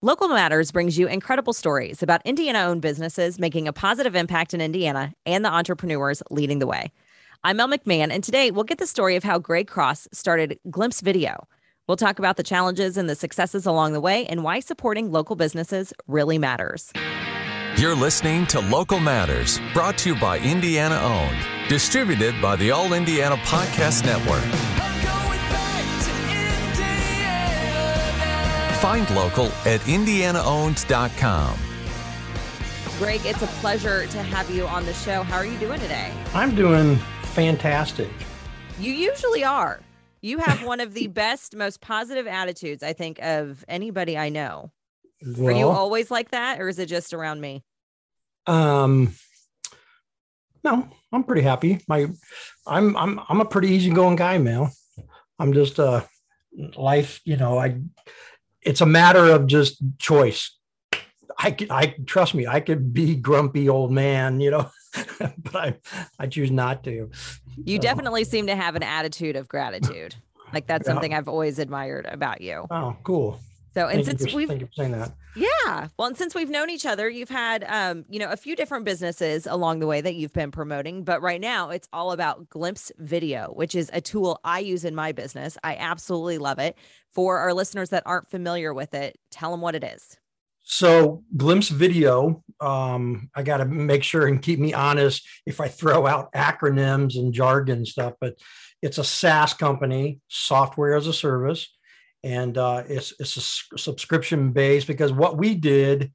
Local Matters brings you incredible stories about Indiana owned businesses making a positive impact in Indiana and the entrepreneurs leading the way. I'm Mel McMahon, and today we'll get the story of how Greg Cross started Glimpse Video. We'll talk about the challenges and the successes along the way and why supporting local businesses really matters. You're listening to Local Matters, brought to you by Indiana Owned, distributed by the All Indiana Podcast Network. Find local at indianaowned.com. Greg, it's a pleasure to have you on the show. How are you doing today? I'm doing fantastic. You usually are. You have one of the best, most positive attitudes, I think, of anybody I know. Well, are you always like that, or is it just around me? Um, no, I'm pretty happy. My, I'm I'm I'm a pretty easygoing guy, Mel. I'm just uh, life. You know, I it's a matter of just choice. I I trust me, I could be grumpy old man, you know, but I I choose not to. You definitely seem to have an attitude of gratitude. Like that's Yeah. something I've always admired about you. Oh, cool. So, and Thank since for, we've thank you for saying that. Yeah. Well, and since we've known each other, you've had um, you know, a few different businesses along the way that you've been promoting, but right now it's all about Glimpse Video, which is a tool I use in my business. I absolutely love it. For our listeners that aren't familiar with it, tell them what it is. So glimpse video, um, I got to make sure and keep me honest if I throw out acronyms and jargon stuff, but it's a SaaS company, software as a service, and uh, it's it's a subscription based because what we did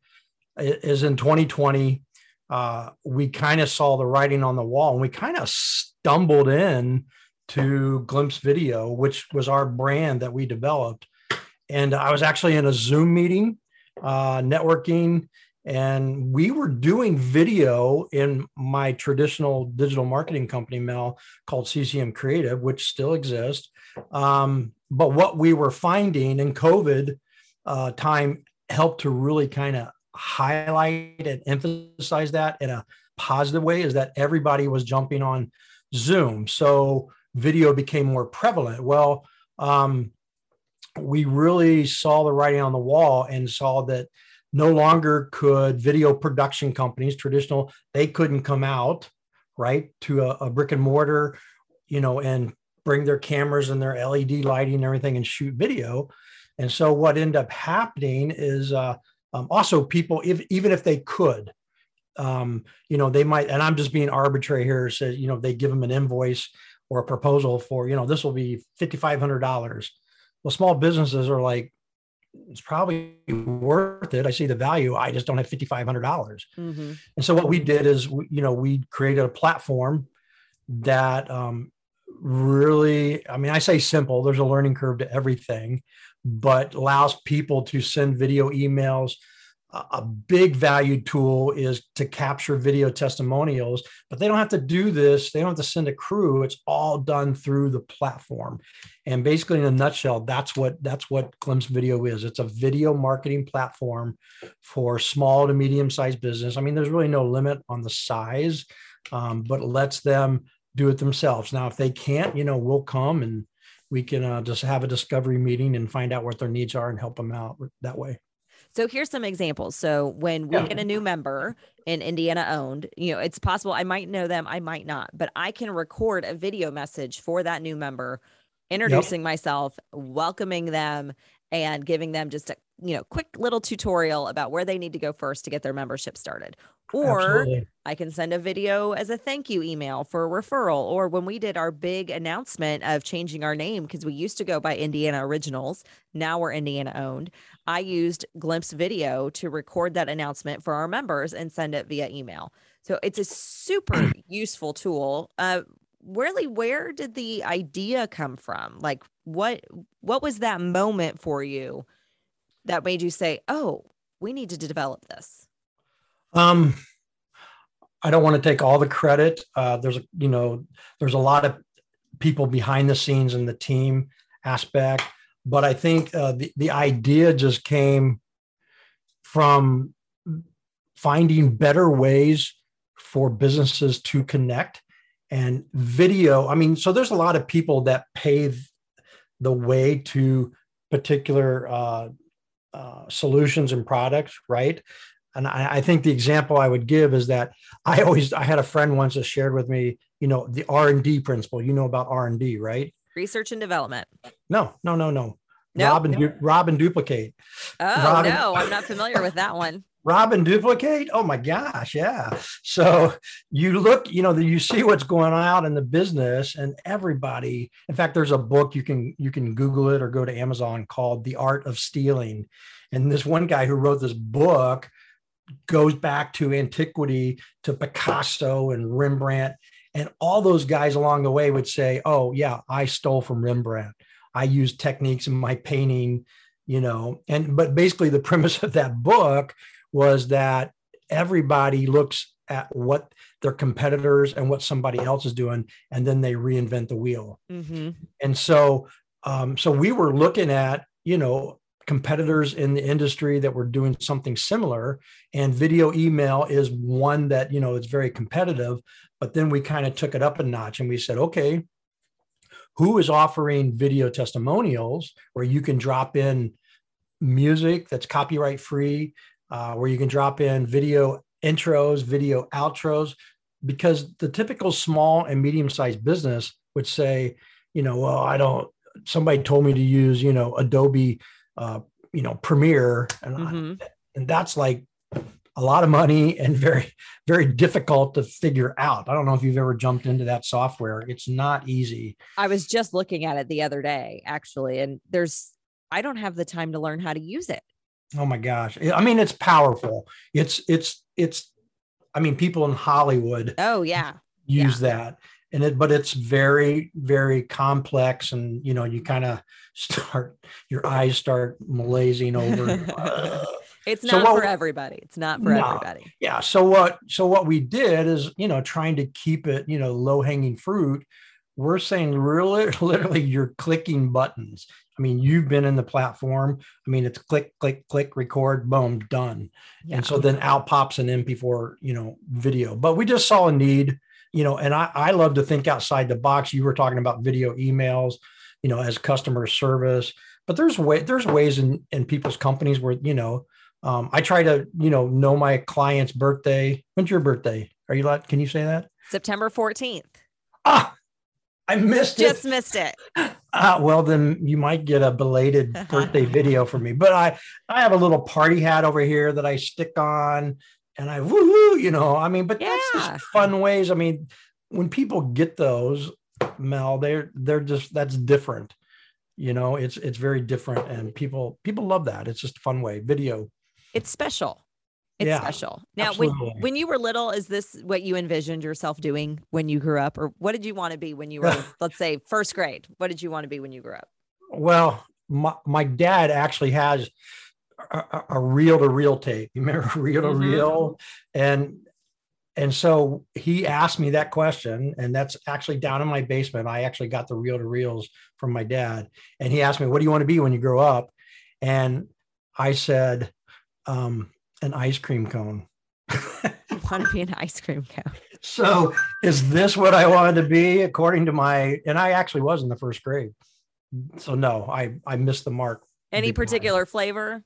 is in 2020, uh, we kind of saw the writing on the wall and we kind of stumbled in to glimpse video, which was our brand that we developed. And I was actually in a Zoom meeting uh, networking, and we were doing video in my traditional digital marketing company, Mel, called CCM Creative, which still exists. Um, but what we were finding in COVID uh, time helped to really kind of highlight and emphasize that in a positive way is that everybody was jumping on Zoom. So video became more prevalent. Well, um, we really saw the writing on the wall and saw that no longer could video production companies traditional they couldn't come out right to a, a brick and mortar you know and bring their cameras and their led lighting and everything and shoot video. And so what ended up happening is uh, um, also people if even if they could um, you know they might and i'm just being arbitrary here says you know they give them an invoice or a proposal for you know this will be $5500 well small businesses are like it's probably worth it. I see the value. I just don't have $5500 Mm-hmm. and so what we did is we- you know we created a platform that um, really i mean i say simple there's a learning curve to everything but allows people to send video emails. A big value tool is to capture video testimonials but they don't have to do this they don't have to send a crew it's all done through the platform. And basically in a nutshell that's what that's what glimpse video is. It's a video marketing platform for small to medium sized business. I mean there's really no limit on the size um, but it lets them do it themselves now if they can't you know we'll come and we can uh, just have a discovery meeting and find out what their needs are and help them out that way So here's some examples. So when we Yeah. get a new member in Indiana owned, you know, it's possible I might know them, I might not, but I can record a video message for that new member, introducing myself, welcoming them, and giving them just a you know quick little tutorial about where they need to go first to get their membership started. Or Absolutely. I can send a video as a thank you email for a referral. Or when we did our big announcement of changing our name, because we used to go by Indiana Originals, now we're Indiana owned. I used Glimpse Video to record that announcement for our members and send it via email. So it's a super useful tool. Uh, really, where did the idea come from? Like, what what was that moment for you that made you say, "Oh, we need to develop this"? Um, I don't want to take all the credit. Uh, there's a, you know, there's a lot of people behind the scenes in the team aspect, but I think uh, the the idea just came from finding better ways for businesses to connect and video. I mean, so there's a lot of people that pave the way to particular uh, uh, solutions and products, right? And I, I, think the example I would give is that I always I had a friend once that shared with me, you know, the R and D principle. You know about R and D, right? Research and development. No, no, no, no. No, rob and no. du- rob and duplicate. Oh Rob and- no, I'm not familiar with that one. rob and duplicate oh my gosh yeah so you look you know you see what's going on out in the business and everybody in fact there's a book you can you can google it or go to amazon called the art of stealing and this one guy who wrote this book goes back to antiquity to picasso and rembrandt. And all those guys along the way would say oh yeah i stole from rembrandt. I used techniques in my painting you know. And but basically the premise of that book was that everybody looks at what their competitors and what somebody else is doing and then they reinvent the wheel. Hmm and so um, so we were looking at you know competitors in the industry that were doing something similar. And video email is one that you know is very competitive. But then we kind of took it up a notch and we said okay who is offering video testimonials where you can drop in music that's copyright free uh, where you can drop in video intros video outros? Because the typical small and medium sized business would say you know well i don't somebody told me to use you know adobe uh, you know premiere and, I- Mhm. and that's like a lot of money and very very difficult to figure out. I don't know if you've ever jumped into that software. It's not easy. I was just looking at it the other day, actually, and there's I don't have the time to learn how to use it. oh my gosh. I mean it's powerful. It's it's it's i mean people in hollywood Oh yeah, use that and it but it's very very complex and you know you kind of start your eyes start malazing over uh, it's So not what- for everybody. It's not for No. everybody. yeah so what so what we did is you know trying to keep it you know low hanging fruit we're saying really literally you're clicking buttons i mean you've been in the platform i mean it's click click click record boom done Yeah. and so then out pops an mp4 you know video but we just saw a need you know and i i love to think outside the box you were talking about video emails you know as customer service but there's way there's ways in in people's companies where you know um, i try to you know know my client's birthday when's your birthday are you allowed can you say that September 14th. ah i missed Just it Just missed it. Ah, well, then you might get a belated birthday video from me. But I, I have a little party hat over here that I stick on, and I woohoo, you know. I mean, but that's just fun ways. I mean, when people get those, Mel, they're they're just that's different. You know, it's it's very different, and people people love that. It's just a fun way. Video. It's special. It's Yeah, special. Now, when, when you were little, is this what you envisioned yourself doing when you grew up? Or what did you want to be when you were, let's say, first grade? What did you want to be when you grew up? Well, my, my dad actually has a reel to reel tape. You remember reel to Mhm. reel? And and so he asked me that question, and that's actually down in my basement. I actually got the reel to reels from my dad, and he asked me, "What do you want to be when you grow up?" And I said, um, "An ice cream cone." You want to be an ice cream cone. so is this what I wanted to be according to my? And I actually was in the first grade. So no, I I missed the mark. Any particular flavor?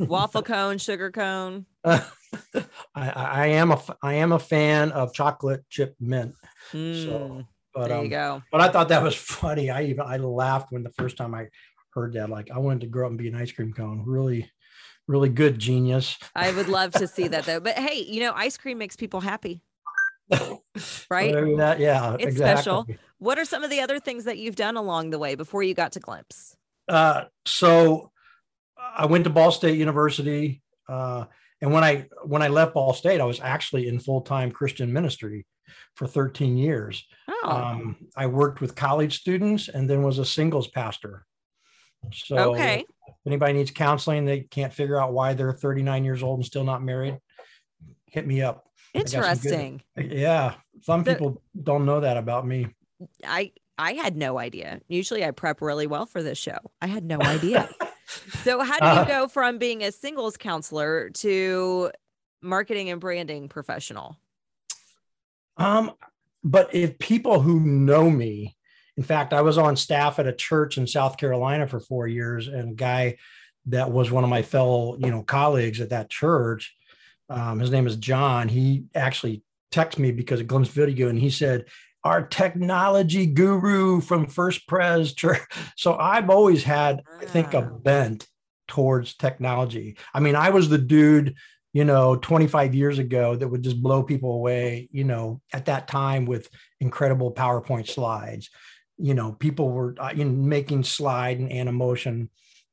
Waffle cone, sugar cone. Uh, I, I am a I am a fan of chocolate chip mint. Mm, But there um, you go. but I thought that was funny. I even I laughed when the first time I heard that. Like I wanted to grow up and be an ice cream cone. Really, really good genius. I would love to see that though. But hey, you know, ice cream makes people happy. Right? I mean, that- yeah, It's exactly. special. What are some of the other things that you've done along the way before you got to Glimpse? Uh, so I went to Ball State University, uh, and when I when I left Ball State, I was actually in full time Christian ministry for 13 years. Oh, Um, I worked with college students and then was a singles pastor. So okay. if anybody needs counseling, they can't figure out why they're 39 years old and still not married, hit me up. got some good- Interesting. Yeah. Some So- people don't know that about me. I I had no idea. Usually I prep really well for this show. I had no idea. so how do you Uh, go from being a singles counselor to marketing and branding professional? Um, but if people who know me, in fact, I was on staff at a church in South Carolina for four years, and a guy that was one of my fellow, you know, colleagues at that church. Um, his name is John. He actually texted me because of Glimpse Video, and he said, "Our technology guru from First Pres Church." So I've always had, I think, a Ah. bent towards technology. I mean, I was the dude, you know, 25 years ago that would just blow people away, you know, at that time with incredible PowerPoint slides. You know, people were uh, you know, making slide and Animotion.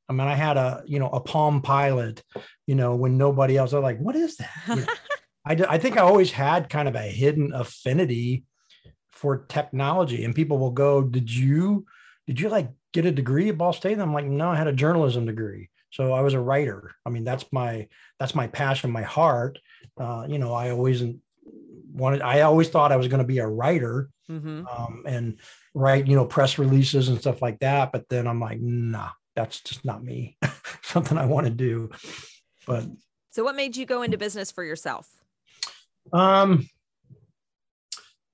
I mean, I had a, you know, a Palm Pilot, you know, when nobody else, I was like, what is that? You know, I, I think I always had kind of a hidden affinity for technology. And people will go, Did you, did you like get a degree at Ball State? And I'm like, No, I had a journalism degree. So I was a writer. I mean, that's my, that's my passion, my heart. Uh, you know, I always wanted, I always thought I was going to be a writer hmm um, and write, you know, press releases and stuff like that. But then I'm like, nah, that's just not me. Something I want to do. But So, what made you go into business for yourself? um,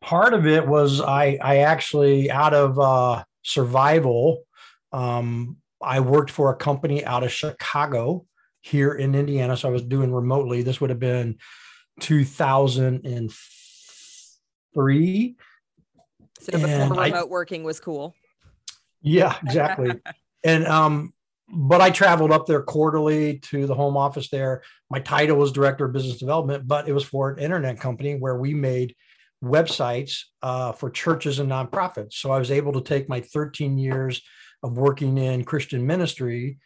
part of it was I I actually out of uh, survival. Um, I worked for a company out of Chicago here in Indiana. So I was doing remotely. This would have been 2003. So, before And I- remote working was cool. Yeah, exactly. and um, but I traveled up there quarterly to the home office there. My title was director of business development, but it was for an internet company where we made websites uh, for churches and nonprofits. So I was able to take my 13 years of working in Christian ministry,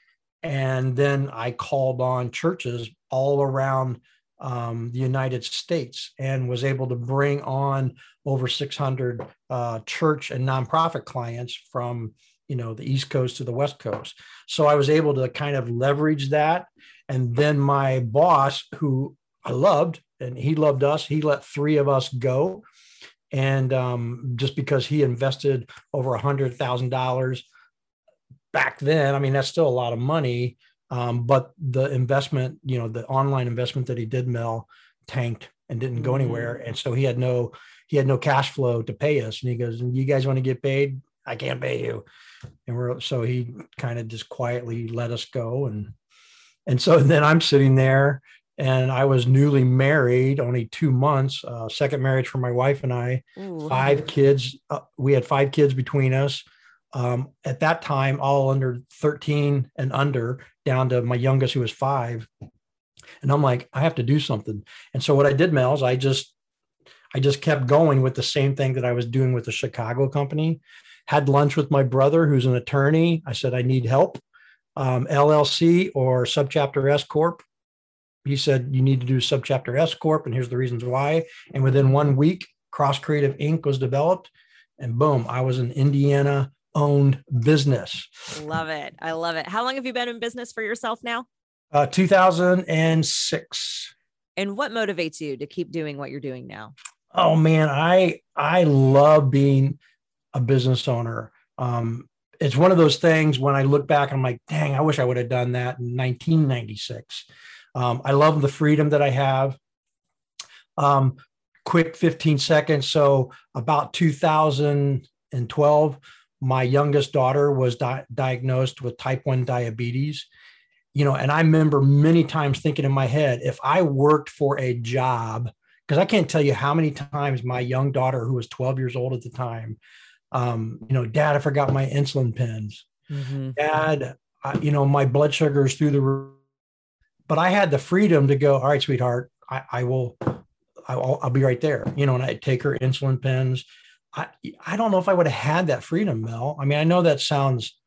and then I called on churches all around um, the United States and was able to bring on over 600 uh, church and nonprofit clients from you know the east coast to the west coast so i was able to kind of leverage that and then my boss who i loved and he loved us. He let three of us go. And um, just because he invested over a hundred thousand dollars back then i mean that's still a lot of money. Um, but the investment you know the online investment that he did mel tanked and didn't go Mhm. anywhere. And so he had no he had no cash flow to pay us. And he goes you guys want to get paid? I can't pay you. And we're so he kind of just quietly let us go. And and so then i'm sitting there and i was newly married only two months uh, second marriage for my wife and i. Ooh. five kids uh, we had five kids between us. Um, at that time all under 13 and under down to my youngest who was five. And i'm like i have to do something. And so what i did mel is i just i just kept going with the same thing that i was doing with the chicago company. Had lunch with my brother who's an attorney. I said i need help. Um, llc or subchapter s corp he said you need to do subchapter s corp and here's the reasons why and within one week cross creative inc was developed and boom i was an indiana owned business Love it. I love it. How long have you been in business for yourself now? uh, 2006 And what motivates you to keep doing what you're doing now? oh man i i love being a business owner um it's one of those things when i look back i'm like dang i wish i would have done that in 1996 um, i love the freedom that i have um quick 15 seconds so about 2012 my youngest daughter was di- diagnosed with type 1 diabetes you know and i remember many times thinking in my head if i worked for a job because I can't tell you how many times my young daughter, who was 12 years old at the time, um, you know, Dad, I forgot my insulin pens. Dad, I, you know, my blood sugar is through the roof. But I had the freedom to go. All right, sweetheart, I, I will, I'll, I'll be right there. You know, and I take her insulin pens. I, I don't know if I would have had that freedom, Mel. I mean, I know that sounds,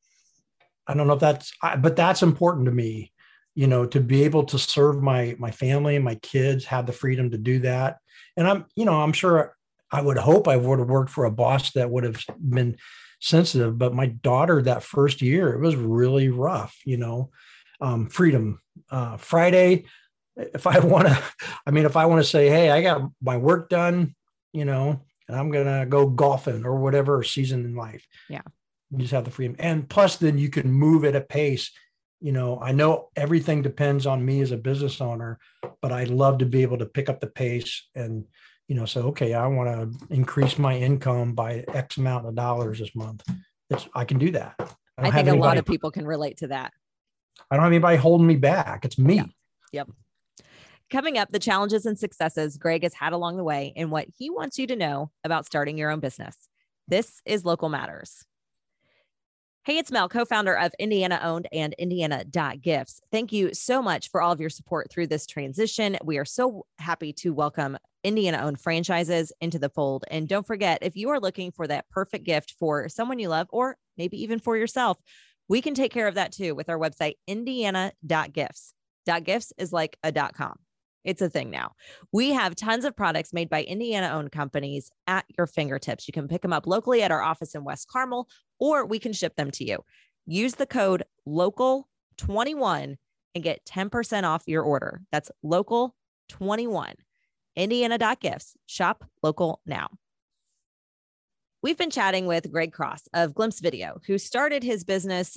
I don't know if that's, I, but that's important to me you know to be able to serve my my family and my kids have the freedom to do that and i'm you know i'm sure i would hope i would have worked for a boss that would have been sensitive but my daughter that first year it was really rough you know um, freedom uh, friday if i want to i mean if i want to say hey i got my work done you know and i'm gonna go golfing or whatever season in life. Yeah. you just have the freedom. And plus then you can move at a pace. You know i know everything depends on me as a business owner but i love to be able to pick up the pace and you know say okay i want to increase my income by x amount of dollars this month. It's i can do that. I, don't think a lot of people can relate to that. I don't have anybody holding me back. It's me. Yeah. Yep. Coming up, the challenges and successes Greg has had along the way and what he wants you to know about starting your own business. This is Local Matters. Hey, it's Mel, co founder of Indiana Owned and Indiana Gifts. Thank you so much for all of your support through this transition. We are so happy to welcome Indiana owned franchises into the fold. And don't forget, if you are looking for that perfect gift for someone you love, or maybe even for yourself, we can take care of that too with our website, indiana.gifts. Gifts is like a dot com. It's a thing now. We have tons of products made by Indiana owned companies at your fingertips. You can pick them up locally at our office in West Carmel, or we can ship them to you. Use the code local21 and get 10% off your order. That's local21. Indiana.gifts. Shop local now. We've been chatting with Greg Cross of Glimpse Video, who started his business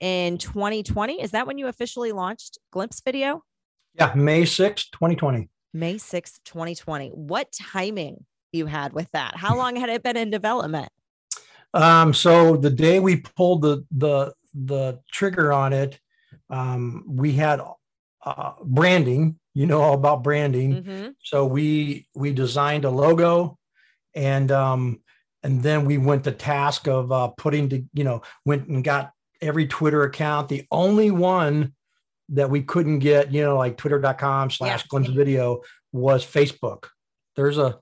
in 2020. Is that when you officially launched Glimpse Video? Yeah, May 6th, 2020. May 6th, 2020. What timing you had with that? How long had it been in development? Um, so the day we pulled the the the trigger on it, um, we had uh, branding. You know all about branding. Mm-hmm. So we we designed a logo, and um, and then we went to task of uh, putting to you know went and got every Twitter account. The only one that we couldn't get, you know, like twitter.com slash glimpse video was Facebook. There's a,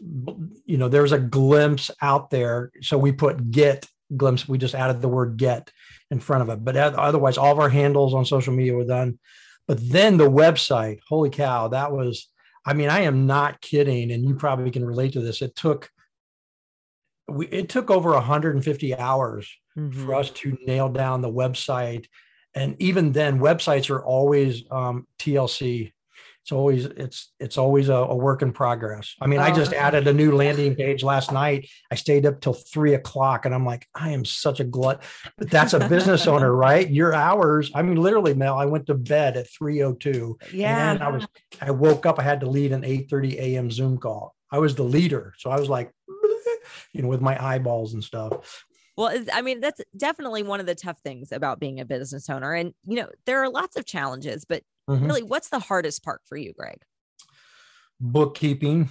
you know, there's a glimpse out there. So we put get glimpse. We just added the word get in front of it. But otherwise, all of our handles on social media were done. But then the website, holy cow, that was, I mean, I am not kidding. And you probably can relate to this. It took, we, it took over 150 hours mm-hmm. for us to nail down the website. And even then websites are always um, tlc it's always it's it's always a, a work in progress. I mean oh, i just added a new landing page last night. I stayed up till three o'clock and i'm like i am such a glut. But that's a business owner right? Your hours i mean literally mel i went to bed at 302 yeah and i was i woke up i had to lead an 8 30 a.m zoom call. I was the leader. So i was like you know with my eyeballs and stuff well, I mean, that's definitely one of the tough things about being a business owner. And, you know, there are lots of challenges, but mm-hmm. really, what's the hardest part for you, Greg? Bookkeeping.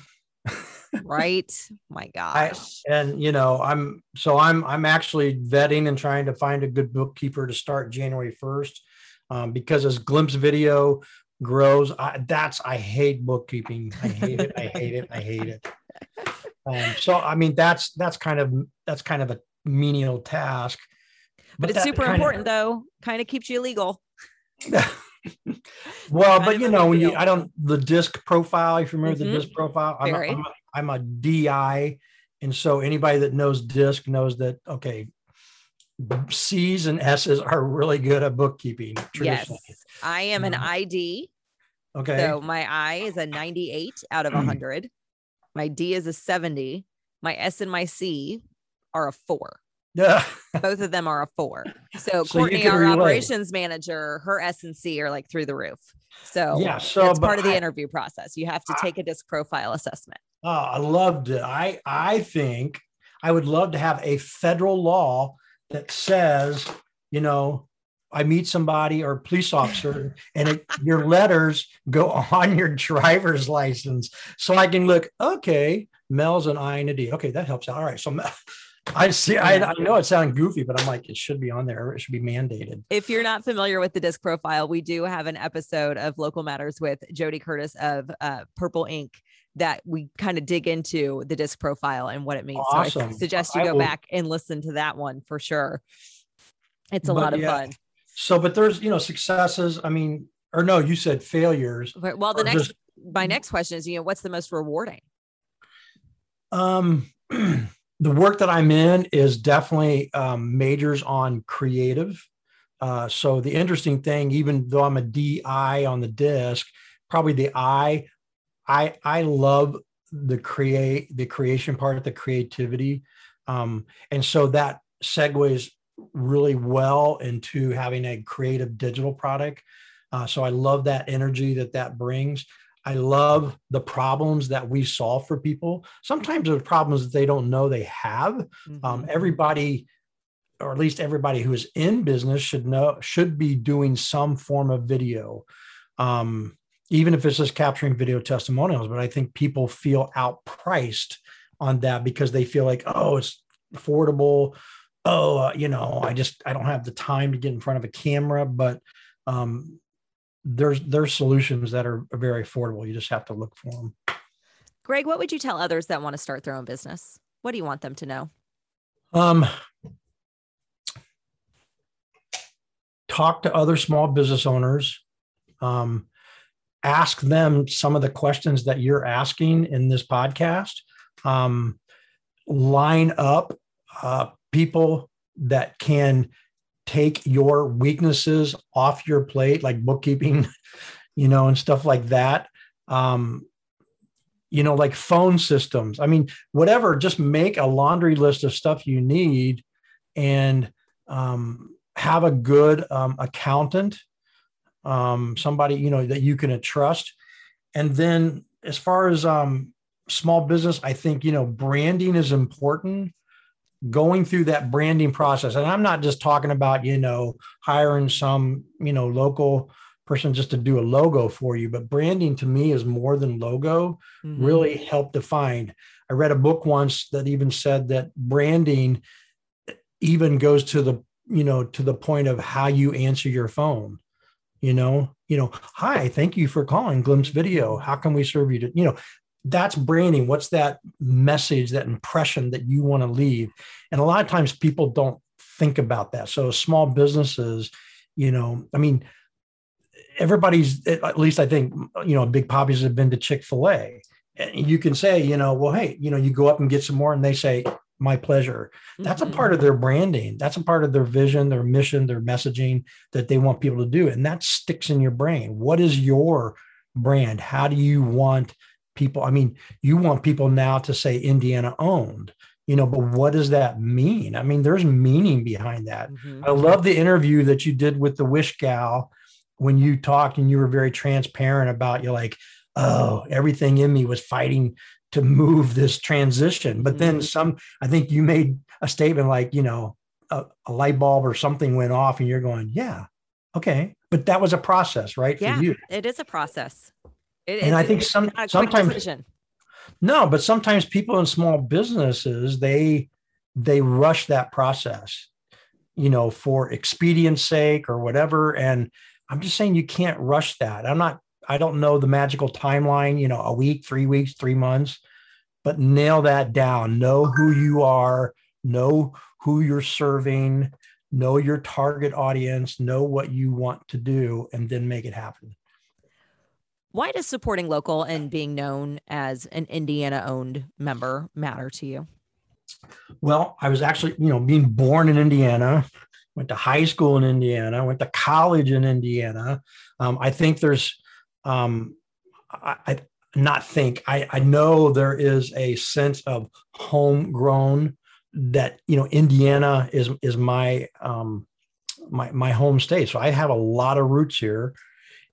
right. My gosh. I, and you know, I'm so I'm I'm actually vetting and trying to find a good bookkeeper to start January 1st. Um, because as Glimpse Video grows, I, that's I hate bookkeeping. I hate it. I hate it. I hate it. Um, so I mean, that's that's kind of that's kind of a menial task. But, but it's super important of, though, kind of keeps you legal. well, but you know, when you, I don't, the disc profile, if you remember mm-hmm. the disc profile, I'm a, I'm, a, I'm a DI. And so anybody that knows disc knows that, okay, C's and S's are really good at bookkeeping. Yes, I am an ID. Okay. So my I is a 98 out of 100. My D is a 70. My S and my C are a four. Yeah. Both of them are a four. So, so Courtney, our relate. operations manager, her S and C are like through the roof. So yeah, so it's part of the I, interview process. You have to take a disc profile assessment. Oh, I loved it. I I think I would love to have a federal law that says, you know, I meet somebody or police officer and it, your letters go on your driver's license. So I can look, okay, Mel's an I and a D. Okay, that helps out. All right. So I see. I, I, know it sounds goofy, but I'm like, it should be on there. It should be mandated. If you're not familiar with the disc profile, we do have an episode of Local Matters with Jody Curtis of uh, Purple Ink that we kind of dig into the disc profile and what it means. Awesome. So I suggest you go will... back and listen to that one for sure. It's a but, lot of yeah. fun. So, but there's, you know, successes. I mean, or no, you said failures. Well, the next, just... my next question is, you know, what's the most rewarding? Um, the work that I'm in is definitely um, majors on creative. Uh, so the interesting thing, even though I'm a DI on the disc, probably the I, I I love the create the creation part, the creativity, um, and so that segues really well into having a creative digital product. Uh, so I love that energy that that brings. I love the problems that we solve for people. Sometimes there's problems that they don't know they have. Um, mm-hmm. Um, everybody, or at least everybody who is in business should know should be doing some form of video um, even if it's just capturing video testimonials but i think people feel outpriced on that because they feel like oh it's affordable oh uh, you know i just i don't have the time to get in front of a camera but um, there's there's solutions that are very affordable you just have to look for them greg what would you tell others that want to start their own business what do you want them to know um, talk to other small business owners. Um, ask them some of the questions that you're asking in this podcast. Um, line up uh, people that can take your weaknesses off your plate, like bookkeeping, you know, and stuff like that. Um, you know, like phone systems. I mean, whatever, just make a laundry list of stuff you need and um, have a good um, accountant, um, somebody, you know, that you can trust. And then as far as um, small business, I think, you know, branding is important going through that branding process. And i'm not just talking about you know hiring some you know local person just to do a logo for you but branding to me is more than logo mm-hmm. really help define. I read a book once that even said that branding even goes to the you know to the point of how you answer your phone you know? You know hi thank you for calling glimpse video. How can we serve you to you know that's branding what's that message that impression that you want to leave and a lot of times people don't think about that so small businesses you know i mean everybody's at least I think you know big poppies have been to Chick Fil A. You can say you know well hey you know you go up and get some more and they say my pleasure. That's mm-hmm. a part of their branding. That's a part of their vision, their mission, their messaging that they want people to do, and that sticks in your brain. What is your brand? How do you want people? I mean, you want people now to say Indiana owned you know but what does that mean i mean there's meaning behind that mm-hmm. i love the interview that you did with the wish gal when you talked and you were very transparent about you're like oh everything in me was fighting to move this transition but then mm-hmm. some i think you made a statement like you know a, a, light bulb or something went off and you're going yeah okay but that was a process right yeah, for you it is a process it, and i think some sometimes no but sometimes people in small businesses they they rush that process you know for expedience sake or whatever and I'm just saying you can't rush that. I'm not, I don't know the magical timeline, you know, a week, three weeks, three months, but nail that down. Know who you are, know who you're serving, know your target audience, know what you want to do, and then make it happen. Why does supporting local and being known as an Indiana owned member matter to you? Well, I was actually, you know, being born in Indiana, went to high school in Indiana, went to college in Indiana. Um, I think there's, um, I, I, not think, I, I know there is a sense of homegrown that, you know, Indiana is, is my, um, my, my home state. So I have a lot of roots here.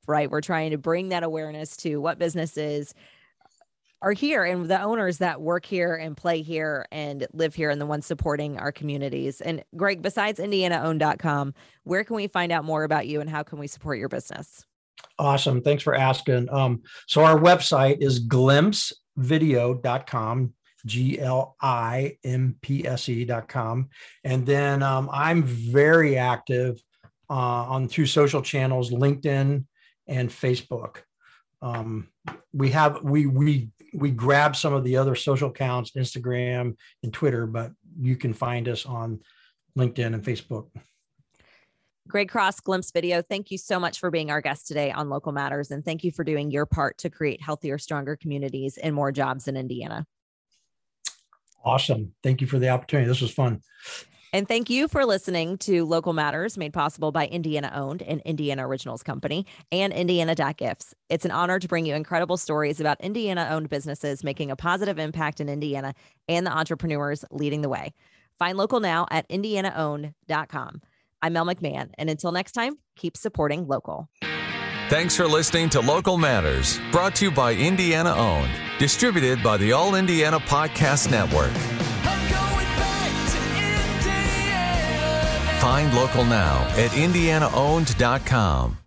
Right. We're trying to bring that awareness to what businesses are here and the owners that work here and play here and live here and the ones supporting our communities. And Greg, besides indianaowned.com, where can we find out more about you and how can we support your business? Awesome. Thanks for asking. Um, so our website is glimpsevideo.com, G L I M P S E.com. And then um, I'm very active uh, on two social channels, LinkedIn and Facebook. Um, we have we we we grab some of the other social accounts, Instagram and Twitter, but you can find us on LinkedIn and Facebook. Greg Cross, Glimpse Video, thank you so much for being our guest today on Local Matters. And thank you for doing your part to create healthier, stronger communities and more jobs in Indiana. Awesome. Thank you for the opportunity. This was fun. And thank you for listening to Local Matters, made possible by Indiana owned and Indiana Originals Company and Indiana Dot Gifts. It's an honor to bring you incredible stories about Indiana owned businesses making a positive impact in Indiana and the entrepreneurs leading the way. Find local now at indianaowned.com. I'm Mel McMahon, and until next time, keep supporting local. Thanks for listening to Local Matters, brought to you by Indiana Owned, distributed by the All Indiana Podcast Network. Find local now at indianaowned.com.